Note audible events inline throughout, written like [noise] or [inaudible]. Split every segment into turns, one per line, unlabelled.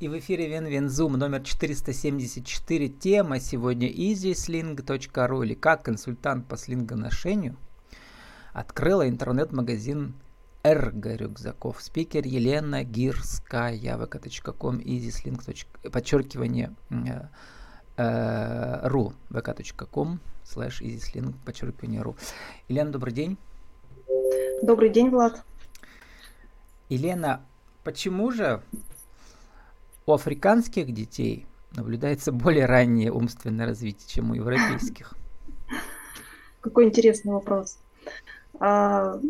И в эфире Вен-Вен-Зум номер 474. Тема сегодня easysling.ru или как консультант по слингоношению открыла интернет-магазин Эрго рюкзаков. Спикер Елена Гирская, vk.com, easysling. подчеркивание э, э, ру, vk.com, слэш easysling, подчеркивание ру. Елена, добрый день.
Добрый день, Влад.
Елена, почему же у африканских детей наблюдается более раннее умственное развитие, чем у европейских? [laughs]
Какой интересный вопрос. А,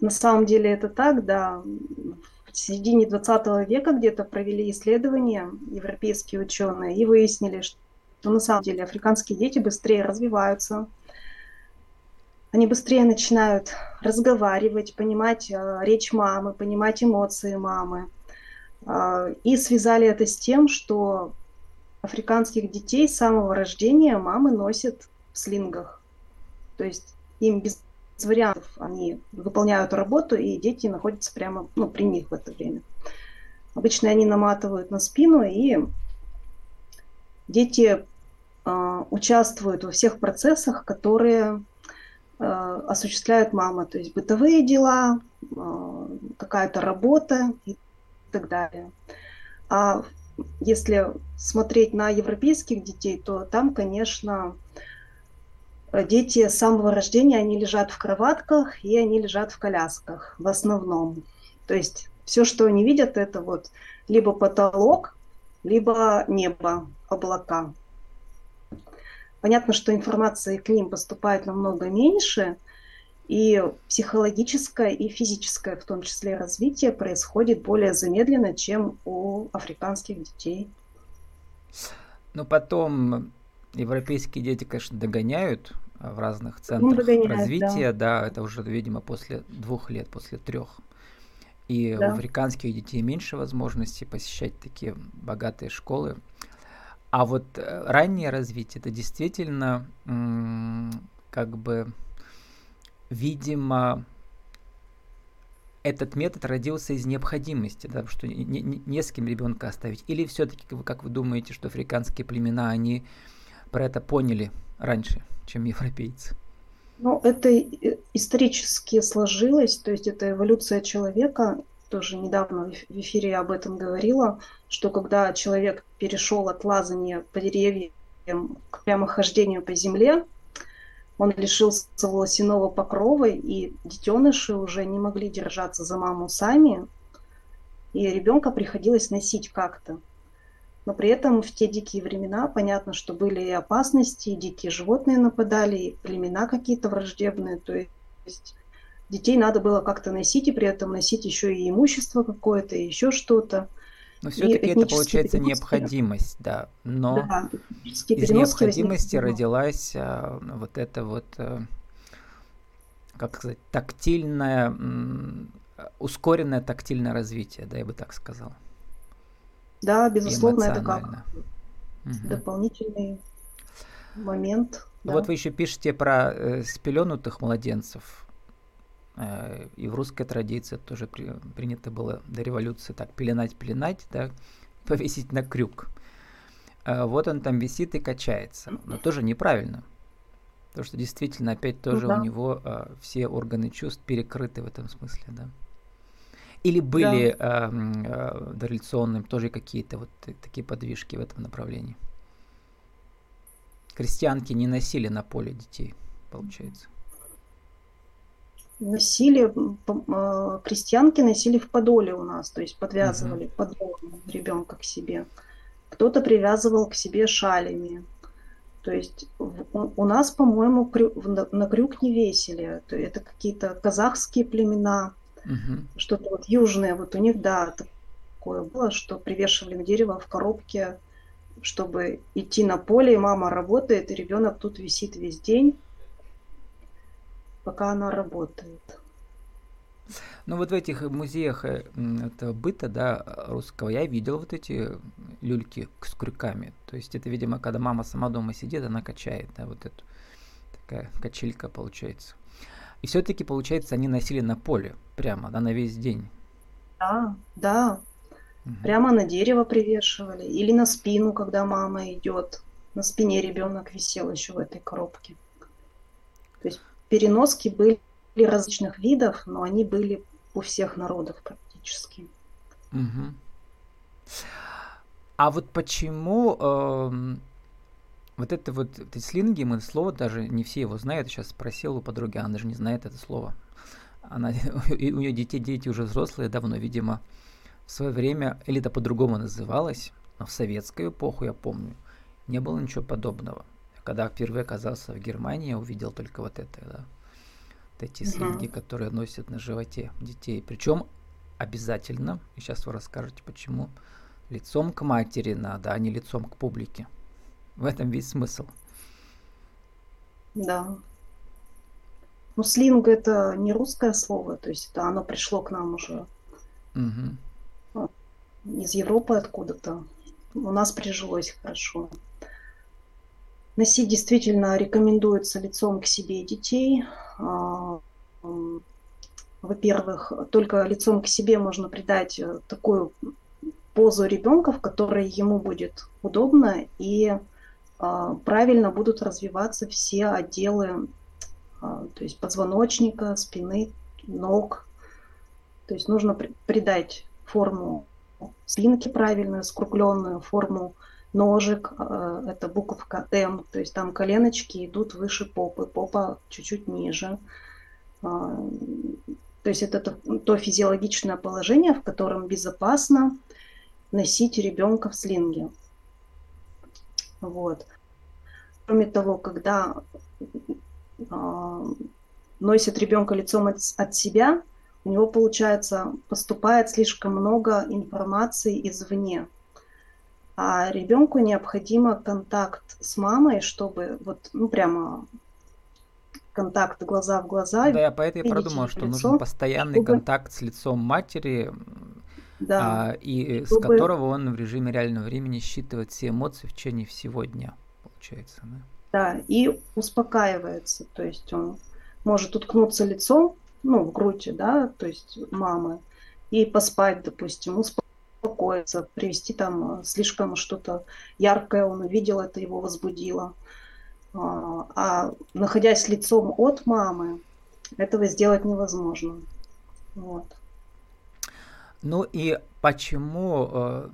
на самом деле это так, да. В середине 20 века где-то провели исследования европейские ученые и выяснили, что на самом деле африканские дети быстрее развиваются, они быстрее начинают разговаривать, понимать э, речь мамы, понимать эмоции мамы. Э, и связали это с тем, что африканских детей с самого рождения мамы носят в слингах. То есть им без вариантов они выполняют работу, и дети находятся прямо ну, при них в это время. Обычно они наматывают на спину, и дети э, участвуют во всех процессах, которые Э, осуществляет мама, то есть бытовые дела, э, какая-то работа и так далее. А если смотреть на европейских детей, то там, конечно, дети с самого рождения, они лежат в кроватках и они лежат в колясках в основном. То есть все, что они видят, это вот либо потолок, либо небо, облака. Понятно, что информации к ним поступает намного меньше, и психологическое, и физическое, в том числе развитие, происходит более замедленно, чем у африканских детей.
Но потом европейские дети, конечно, догоняют в разных ну, центрах ну, развития, да. да, это уже, видимо, после двух лет, после трех. И да. у африканских детей меньше возможностей посещать такие богатые школы. А вот э, раннее развитие это действительно как бы, видимо, этот метод родился из необходимости, да, что не, не, не с кем ребенка оставить. Или все-таки, как вы думаете, что африканские племена, они про это поняли раньше, чем европейцы?
Ну, это исторически сложилось, то есть это эволюция человека, тоже недавно в эфире я об этом говорила, что когда человек перешел от лазания по деревьям к прямохождению по земле, он лишился волосяного покрова, и детеныши уже не могли держаться за маму сами, и ребенка приходилось носить как-то. Но при этом в те дикие времена понятно, что были и опасности, и дикие животные нападали, и племена какие-то враждебные. То есть детей надо было как-то носить, и при этом носить еще и имущество какое-то, и еще что-то.
Но все-таки это получается необходимость, да. Но да, из необходимости родилась а, вот это вот, а, как сказать, тактильное, ускоренное тактильное развитие, да, я бы так сказал.
Да, безусловно, это как угу. дополнительный момент.
Да. Вот вы еще пишете про э, спеленутых младенцев. Э, и в русской традиции тоже при, принято было до революции так пеленать, пеленать, да, [laughs] повесить на крюк. Э, вот он там висит и качается. Но тоже неправильно. Потому что действительно опять тоже ну, да. у него а, все органы чувств перекрыты в этом смысле, да. Или были да. а, а, дореволюционные тоже какие-то вот такие подвижки в этом направлении. Крестьянки не носили на поле детей, получается
носили, а, крестьянки носили в подоле у нас, то есть подвязывали угу. подол ребенка к себе. Кто-то привязывал к себе шалями. То есть у нас, по-моему, на крюк не весили. То это какие-то казахские племена, угу. что-то вот южное. Вот у них, да, такое было, что привешивали дерево в коробке, чтобы идти на поле, и мама работает, и ребенок тут висит весь день пока она работает.
Ну вот в этих музеях э, это быта, да, русского, я видел вот эти люльки с крюками. То есть это, видимо, когда мама сама дома сидит, она качает, да, вот эту такая качелька получается. И все-таки, получается, они носили на поле прямо, да, на весь день.
Да, да. Угу. Прямо на дерево привешивали или на спину, когда мама идет. На спине ребенок висел еще в этой коробке. Переноски были различных видов, но они были у всех народов практически.
Угу. А вот почему э, вот это вот эти слинги, мы слово даже не все его знают. Сейчас спросил у подруги, она даже не знает это слово. Она, [laughs] у нее дети, дети уже взрослые давно, видимо, в свое время, или это по-другому называлось, но в советскую эпоху, я помню, не было ничего подобного. Когда впервые оказался в Германии, я увидел только вот это, да, вот эти слинги, uh-huh. которые носят на животе детей. Причем обязательно, и сейчас вы расскажете почему, лицом к матери надо, а не лицом к публике. В этом весь смысл.
Да. Ну, слинг это не русское слово, то есть это оно пришло к нам уже угу. из Европы откуда-то. У нас прижилось хорошо. Носить действительно рекомендуется лицом к себе детей. А, во-первых, только лицом к себе можно придать э, такую позу ребенка, в которой ему будет удобно и а, правильно будут развиваться все отделы, а, то есть позвоночника, спины, ног. То есть нужно придать форму спинки правильную, скругленную, форму ножек, а, это буковка М, то есть там коленочки идут выше попы, попа чуть-чуть ниже. То есть это то, то физиологичное положение, в котором безопасно носить ребенка в слинге. Вот. Кроме того, когда э, носит ребенка лицом от, от себя, у него, получается, поступает слишком много информации извне. А ребенку необходимо контакт с мамой, чтобы вот, ну, прямо контакт глаза в глаза.
Да, я поэтому и продумал, что лицо, нужен постоянный чтобы... контакт с лицом матери, да, а, и чтобы... с которого он в режиме реального времени считывает все эмоции в течение всего дня, получается, да?
Да, и успокаивается, то есть он может уткнуться лицом, ну, в грудь, да, то есть мамы, и поспать, допустим, успокоиться, привести там слишком что-то яркое он увидел, это его возбудило. А, а находясь лицом от мамы, этого сделать невозможно. Вот.
Ну и почему э,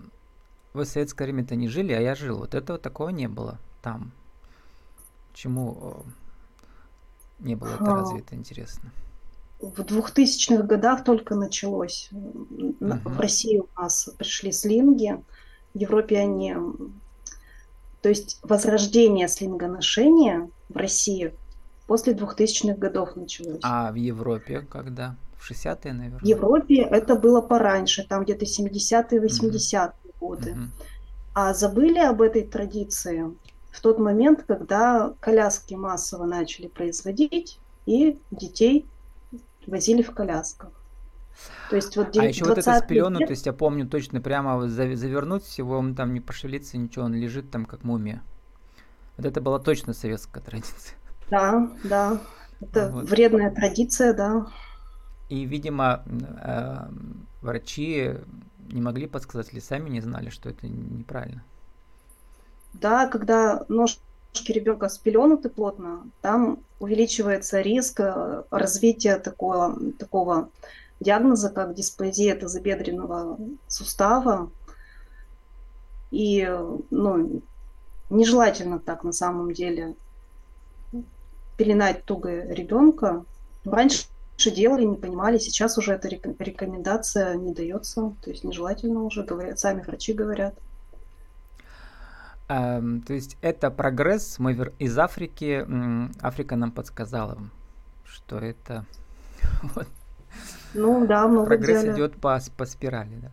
вы в советское время-то не жили, а я жил? Вот этого такого не было там. Почему э, не было это а, развито, интересно?
В 2000-х годах только началось. Uh-huh. В России у нас пришли слинги, в Европе они то есть возрождение слингоношения в России после 2000-х годов началось.
А в Европе когда? В 60-е, наверное? В
Европе это было пораньше, там где-то 70-е, 80-е угу. годы. Угу. А забыли об этой традиции в тот момент, когда коляски массово начали производить, и детей возили в колясках.
То есть вот 9, а еще вот это с пелену, то есть я помню точно прямо завернуть всего, он там не пошевелится ничего, он лежит там как мумия. Вот это была точно советская традиция.
Да, да. Это вот. вредная традиция, да.
И, видимо, э, врачи не могли подсказать или сами не знали, что это неправильно.
Да, когда ножки ребенка спеленуты плотно, там увеличивается риск э, развития такого, такого диагноза, как дисплазия тазобедренного сустава. И ну, нежелательно так на самом деле пеленать туго ребенка. Раньше делали, не понимали, сейчас уже эта рекомендация не дается, то есть нежелательно уже, говорят, сами врачи говорят.
Um, то есть это прогресс, мы из Африки, Африка нам подсказала, что это [laughs]
вот, ну да, много
Прогресс деле. идет по, по спирали, да.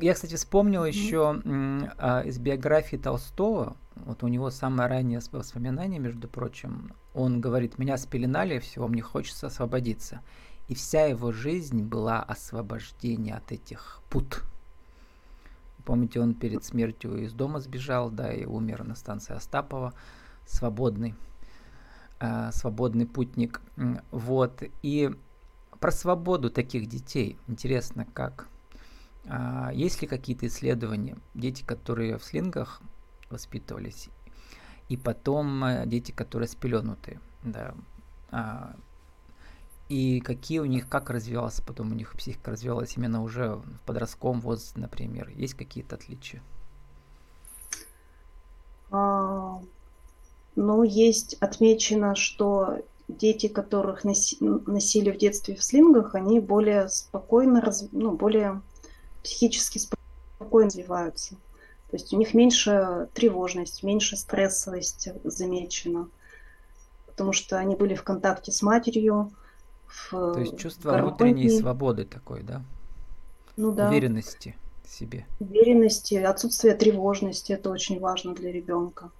Я, кстати, вспомнил mm-hmm. еще а, из биографии Толстого, вот у него самое раннее воспоминание, между прочим, он говорит, меня спеленали, всего мне хочется освободиться. И вся его жизнь была освобождение от этих пут. Помните, он перед смертью из дома сбежал, да, и умер на станции Остапова, свободный, э, свободный путник. Вот, и про свободу таких детей. Интересно, как А есть ли какие-то исследования, дети, которые в слингах воспитывались, и потом э, дети, которые спеленутые, да, а, и какие у них, как развивалась потом у них психика развивалась именно уже в подростковом возрасте, например, есть какие-то отличия?
А, ну, есть отмечено, что дети, которых носи, носили в детстве в слингах, они более спокойно, ну, более психически спокойно развиваются. То есть у них меньше тревожность, меньше стрессовость замечена, потому что они были в контакте с матерью.
В То есть чувство гармонии. внутренней свободы такой, да?
Ну да.
Уверенности в себе.
Уверенности, отсутствие тревожности, это очень важно для ребенка.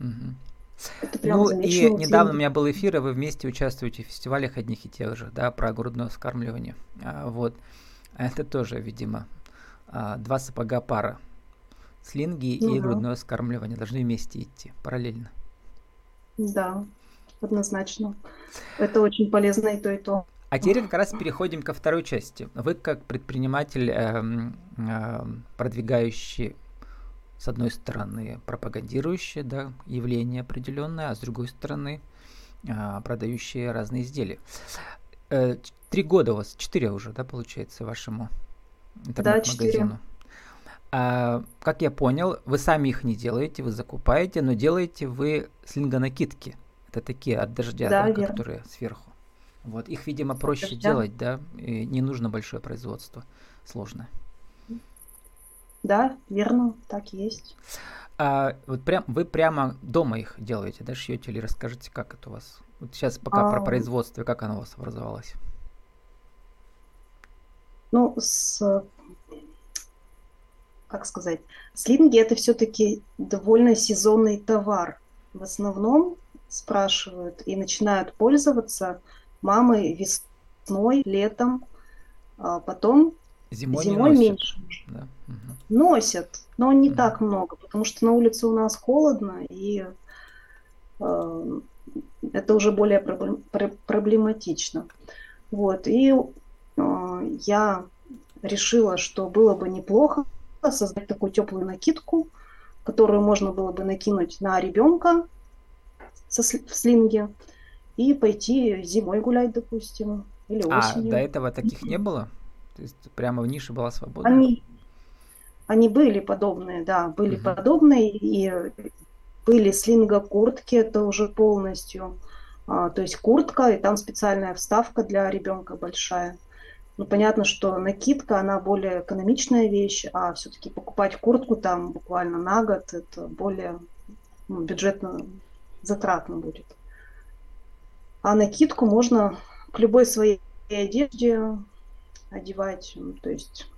Угу. Это прям ну и недавно у меня был эфир, и вы вместе участвуете в фестивалях одних и тех же, да, про грудное вскармливание. А, вот. Это тоже, видимо, а, два сапога пара. Слинги ну, и грудное вскармливание должны вместе идти, параллельно.
Да, однозначно. Это очень полезно и то, и то.
А теперь как раз переходим ко второй части. Вы как предприниматель, э, э, продвигающий с одной стороны, пропагандирующие да, явление определенное, а с другой стороны, а, продающие разные изделия. Э, три года у вас, четыре уже, да, получается, вашему интернет-магазину? Да, а, как я понял, вы сами их не делаете, вы закупаете, но делаете вы слингонакидки. Это такие от дождя, да, да, которые сверху. Вот их, видимо, проще Дождя. делать, да, и не нужно большое производство, сложное.
Да, верно, так есть.
А, вот прям вы прямо дома их делаете, да, шьете или расскажите, как это у вас? Вот сейчас пока а, про производство, как оно у вас образовалось?
Ну, с, как сказать, слинги это все-таки довольно сезонный товар. В основном спрашивают и начинают пользоваться мамы весной, летом, а потом
Зимой, Зимой меньше. Да.
Угу. Носят, но не угу. так много, потому что на улице у нас холодно, и э, это уже более проблематично. Вот, и э, я решила, что было бы неплохо создать такую теплую накидку, которую можно было бы накинуть на ребенка со, в слинге и пойти зимой гулять, допустим, или осенью.
А до этого таких не было? То есть прямо в нише была свобода.
Они, они были подобные, да, были угу. подобные, и были слинга-куртки, это уже полностью, а, то есть куртка, и там специальная вставка для ребенка большая. Ну, понятно, что накидка, она более экономичная вещь, а все-таки покупать куртку там буквально на год, это более ну, бюджетно затратно будет. А накидку можно к любой своей одежде одевать. Ну, то есть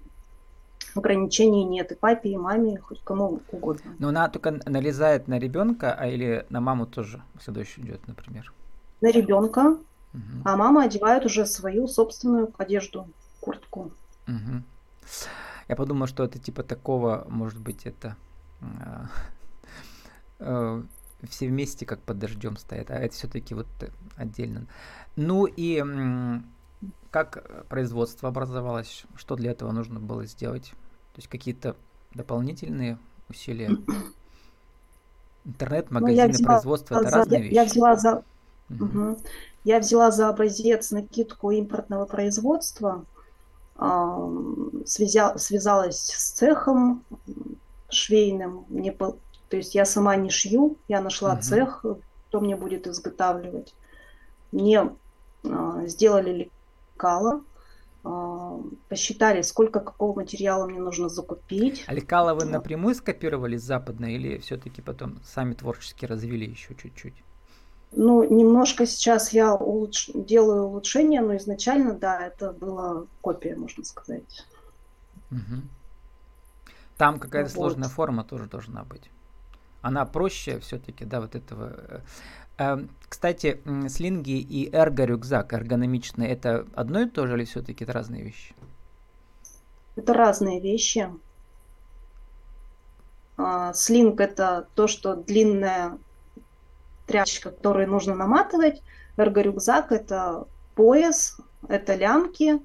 ограничений нет и папе, и маме, хоть кому угодно.
Но она только налезает на ребенка, а или на маму тоже следующий идет, например?
На ребенка, угу. а мама одевает уже свою собственную одежду, куртку.
Угу. Я подумал, что это типа такого, может быть, это [laughs] э, э, все вместе как под дождем стоят, а это все-таки вот отдельно. Ну и как производство образовалось? Что для этого нужно было сделать? То есть какие-то дополнительные усилия? Интернет, магазины, ну, производство это за, разные
я,
вещи.
Я взяла за, угу. Угу. я взяла за образец накидку импортного производства, э, связя, связалась с цехом швейным. Мне, то есть я сама не шью, я нашла угу. цех, кто мне будет изготавливать. Мне э, сделали лекала, а, посчитали, сколько какого материала мне нужно закупить.
А лекала вы напрямую скопировали с западной или все-таки потом сами творчески развили еще чуть-чуть?
Ну, немножко сейчас я улуч... делаю улучшения, но изначально, да, это была копия, можно сказать.
Угу. Там какая-то вот. сложная форма тоже должна быть. Она проще все-таки, да, вот этого э, Эм, кстати, слинги и эрго-рюкзак эргономичный, это одно и то же или все-таки это разные вещи?
Это разные вещи. А, слинг это то, что длинная тряпочка, которую нужно наматывать. Эрго-рюкзак это пояс, это лямки,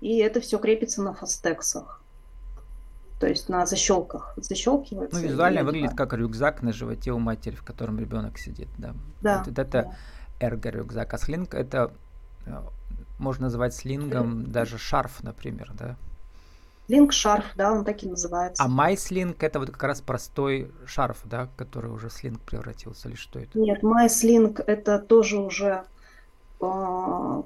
и это все крепится на фастексах. То есть на защелках защелкивается.
Ну, визуально выглядит как рюкзак на животе у матери, в котором ребенок сидит, да.
Да.
Вот это
да.
эрго-рюкзак. А слинг это э, можно назвать слингом даже шарф, например, да.
Слинг шарф, да, он так и называется.
А майслинг это вот как раз простой шарф, да, который уже в слинг превратился, или что это?
Нет, майслинг это тоже уже э,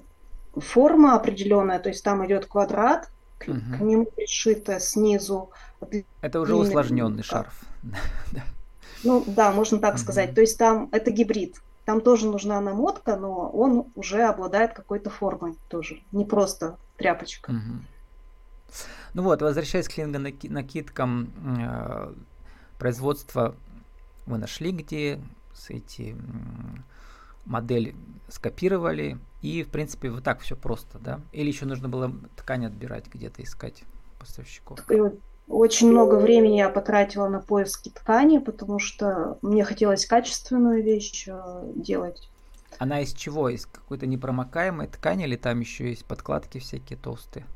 форма определенная, то есть там идет квадрат, к,
Мгм.
к нему пришито снизу.
Это уже усложненный шарф. [laughs]
Ну да, можно так
Мгм.
сказать. То есть там это гибрид. Там тоже нужна намотка, но он уже обладает какой-то формой тоже. Не просто тряпочка.
Мгм. Ну вот, возвращаясь к линго-накидкам, э, производство вы нашли, где с эти модель скопировали, и, в принципе, вот так все просто, да? Или еще нужно было ткань отбирать, где-то искать поставщиков?
Очень много времени я потратила на поиски ткани, потому что мне хотелось качественную вещь э, делать.
Она из чего? Из какой-то непромокаемой ткани или там еще есть подкладки всякие толстые?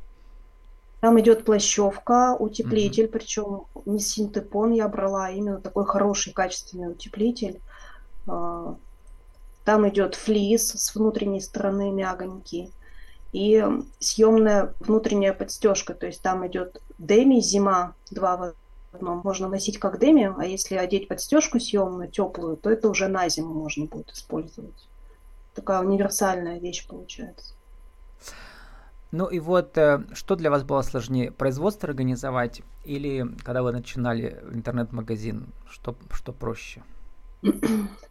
Там идет плащевка, утеплитель, причем не синтепон я брала, а именно такой хороший качественный утеплитель. Там идет флис с внутренней стороны мягонький и съемная внутренняя подстежка, то есть там идет деми, зима, два в одном. Можно носить как деми, а если одеть подстежку съемную, теплую, то это уже на зиму можно будет использовать. Такая универсальная вещь получается.
Ну и вот, э, что для вас было сложнее, производство организовать или когда вы начинали интернет-магазин, что, что проще?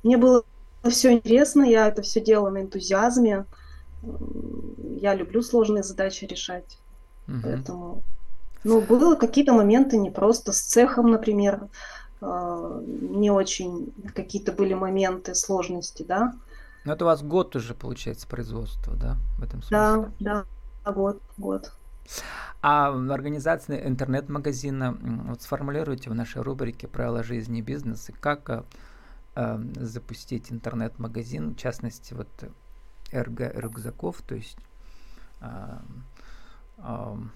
Мне было все интересно, я это все делала на энтузиазме. Я люблю сложные задачи решать,
Мгм.
поэтому... Ну, было какие-то моменты не просто с цехом, например, э, не очень какие-то были моменты сложности, да.
Ну это у вас год уже получается производство, да, в этом смысле?
Да, да, год, год.
А в организации интернет-магазина, вот сформулируйте в нашей рубрике «Правила жизни и бизнеса», как э, э, запустить интернет-магазин, в частности, вот эрго-рюкзаков, то есть, а, ам,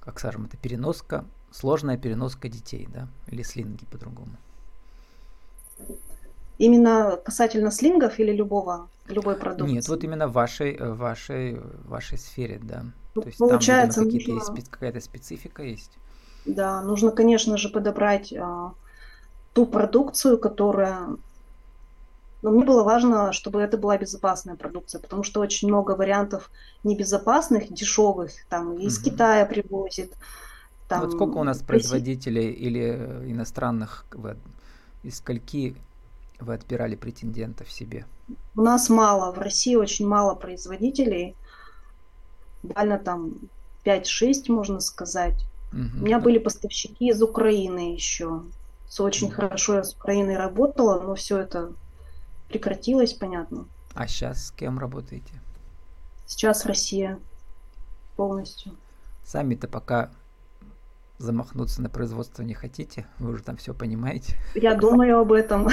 как скажем, это переноска, сложная переноска детей, да, или слинги по-другому.
Именно касательно слингов или любого, любой продукции?
Нет, вот именно в вашей, э, вашей, вашей сфере, да.
Ну,
То есть
получается,
там, видимо,
нужно-
есть какая-то специфика есть.
Да, нужно, конечно же, подобрать а, ту продукцию, которая... Но мне было важно, чтобы это была безопасная продукция, потому что очень много вариантов небезопасных, дешевых, там из
Мгм.
Китая привозит. Там,
Вот сколько у нас производителей или э, иностранных, вы из скольки вы отбирали претендентов себе?
У нас мало, в России очень мало производителей, буквально там 5-6, можно сказать.
Мгм.
У меня
Ну,
были поставщики из Украины еще. С очень хорошо я с Украиной работала, но все это прекратилось, понятно.
А сейчас с кем работаете?
Сейчас Россия полностью.
Сами-то пока замахнуться на производство не хотите, вы уже там все понимаете.
Я думаю об этом.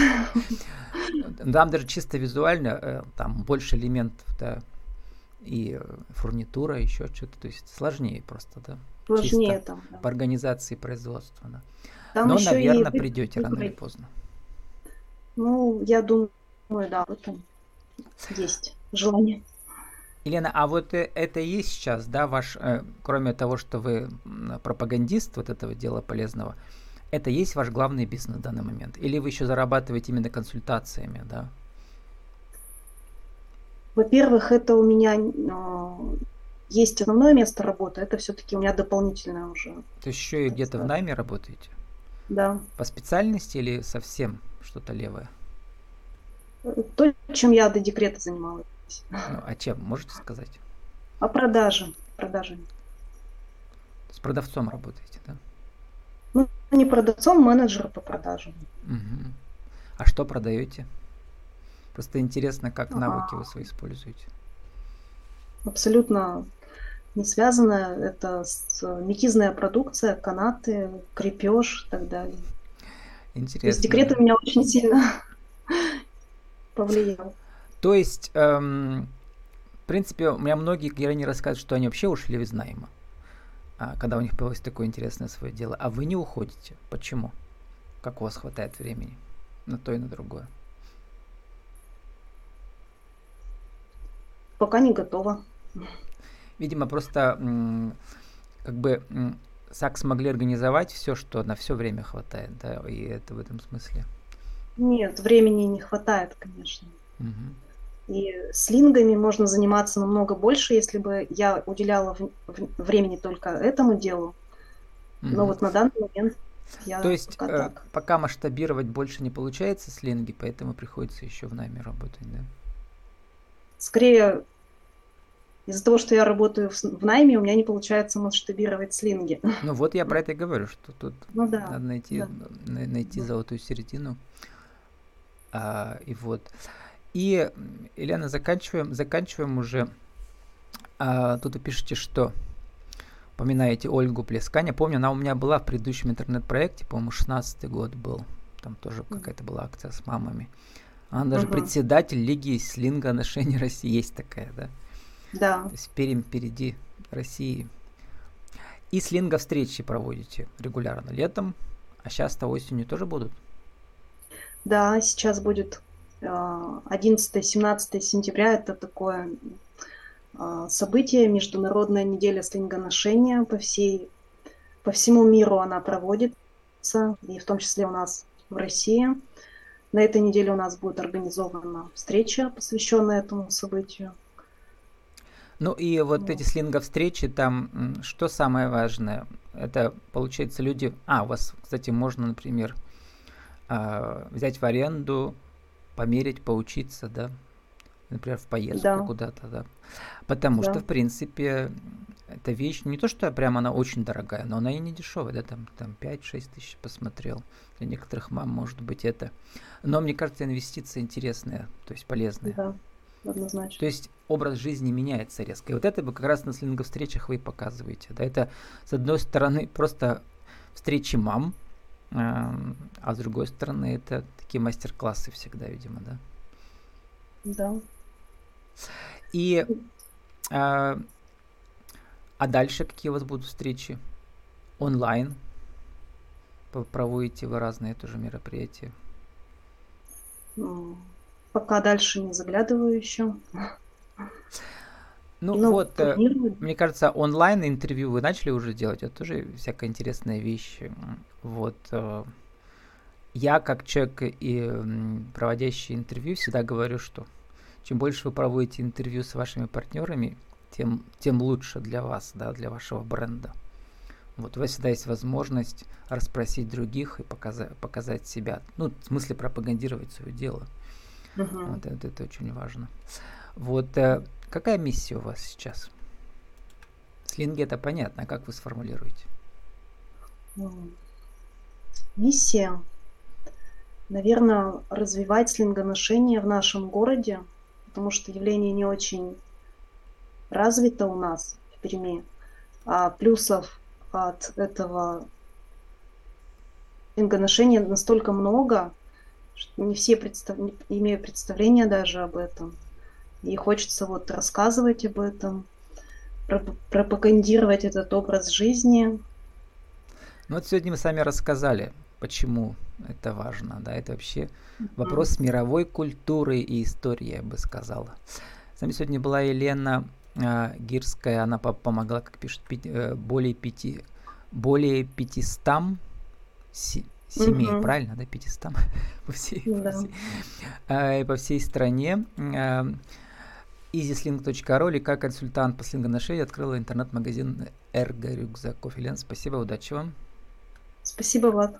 Там даже чисто визуально, э, там больше элементов, да, и э, фурнитура, еще что-то, то есть сложнее просто, да,
Сложнее там. да.
по организации производства, да.
Там
Но,
еще и
наверное,
вы-
придете рано или поздно.
Ну, я думаю, да, в этом есть желание.
Елена, а вот э, это и есть сейчас, да, ваш, э, кроме того, что вы пропагандист вот этого дела полезного, это есть ваш главный бизнес в данный момент? Или вы еще зарабатываете именно консультациями, да?
Во-первых, это у меня э, есть основное место работы, это все-таки у меня дополнительное уже.
То есть еще и где-то в найме работаете?
Да.
По специальности или совсем что-то левое?
То, чем я до декрета занималась.
Ну, а чем, можете сказать?
А продажи? Продажи.
С продавцом работаете, да?
Ну, не продавцом, менеджера по продажам.
Мгм. А что продаете? Просто интересно, как
А.
навыки вы свои используете.
Абсолютно не связано. Это с мекизная продукция, канаты, крепеж и так далее. То есть
Интересно.
декрет у меня очень сильно [laughs] повлиял.
То есть, эм, в принципе, у меня многие героини рассказывают, что они вообще ушли из найма. а, когда у них появилось такое интересное свое дело, а вы не уходите. Почему? Как у вас хватает времени на то и на другое?
Пока не готова.
Видимо, просто как бы САК смогли организовать все, что на все время хватает, да, и это в этом смысле.
Нет, времени не хватает, конечно.
Угу.
И слингами можно заниматься намного больше, если бы я уделяла в, в, времени только этому делу. Угу. Но вот на данный момент я
То есть
пока,
э,
так.
пока масштабировать больше не получается слинги, поэтому приходится еще в найме работать, да?
Скорее из-за того, что я работаю в, в найме, у меня не получается масштабировать слинги. [laughs]
Ну вот я про это и говорю, что тут
ну, да,
надо найти,
да.
найти да. золотую середину. А, и вот. И, Елена, заканчиваем, заканчиваем уже. А, тут вы пишете, что упоминаете Ольгу Плескань. Я помню, она у меня была в предыдущем интернет-проекте, по-моему, 16 год был. Там тоже какая-то была акция с мамами. Она даже угу. председатель Лиги слинга ношения России. Есть такая, да?
Да.
То есть Пермь впереди России. И слинга встречи проводите регулярно летом, а сейчас-то осенью тоже будут?
Да, сейчас будет 11-17 сентября. Это такое а, событие, Международная неделя слингоношения по всей по всему миру она проводится, и в том числе у нас в России. На этой неделе у нас будет организована встреча, посвященная этому событию.
Ну и вот эти слинго-встречи, там что самое важное? Это, получается, люди... А, у вас, кстати, можно, например, а, взять в аренду, померить, поучиться, да? Например, в поездку да. куда-то, да? Потому да. что, в принципе, эта вещь, не то, что прям она очень дорогая, но она и не дешевая, да, там, там 5-6 тысяч посмотрел. Для некоторых мам может быть это. Но мне кажется, инвестиция интересная, то есть полезная.
Да однозначно.
То есть образ жизни меняется резко. И вот это вы как раз на слинго-встречах вы и показываете. Да? Это, с одной стороны, просто встречи мам, э, а с другой стороны, это такие мастер-классы всегда, видимо, да?
Да.
И э, а дальше какие у вас будут встречи? Онлайн? Проводите вы разные тоже мероприятия?
Пока дальше не заглядываю еще.
Ну, ну вот, э, мне кажется, онлайн интервью вы начали уже делать, это тоже всякая интересная вещь. Вот. Э, я, как человек и проводящий интервью, всегда говорю, что чем больше вы проводите интервью с вашими партнерами, тем, тем лучше для вас, да, для вашего бренда. Вот у вас всегда есть возможность расспросить других и показать, показать себя. Ну, в смысле пропагандировать свое дело.
Uh-huh.
Вот это, это очень важно. Вот э, какая миссия у вас сейчас? Слинги это понятно, а как вы сформулируете?
Миссия, наверное, развивать слингоношение в нашем городе, потому что явление не очень развито у нас в Перми. А плюсов от этого слингоношения настолько много, не все представ... имеют представления даже об этом. И хочется вот рассказывать об этом, пропагандировать этот образ жизни.
Ну вот сегодня мы сами рассказали, почему это важно. Да, это вообще вопрос мировой культуры и истории, я бы сказала. С нами сегодня была Елена э, Гирская, она помогла, как пишет, пяти, э, более пяти, более пятистам семей, угу. правильно, да, 500 [laughs] по всей, да. по, всей, э, по всей стране. Э, EasySling.ru или как консультант по слингоношению открыла интернет-магазин Эрго Рюкзаков. Елена, спасибо, удачи вам.
Спасибо, Влад.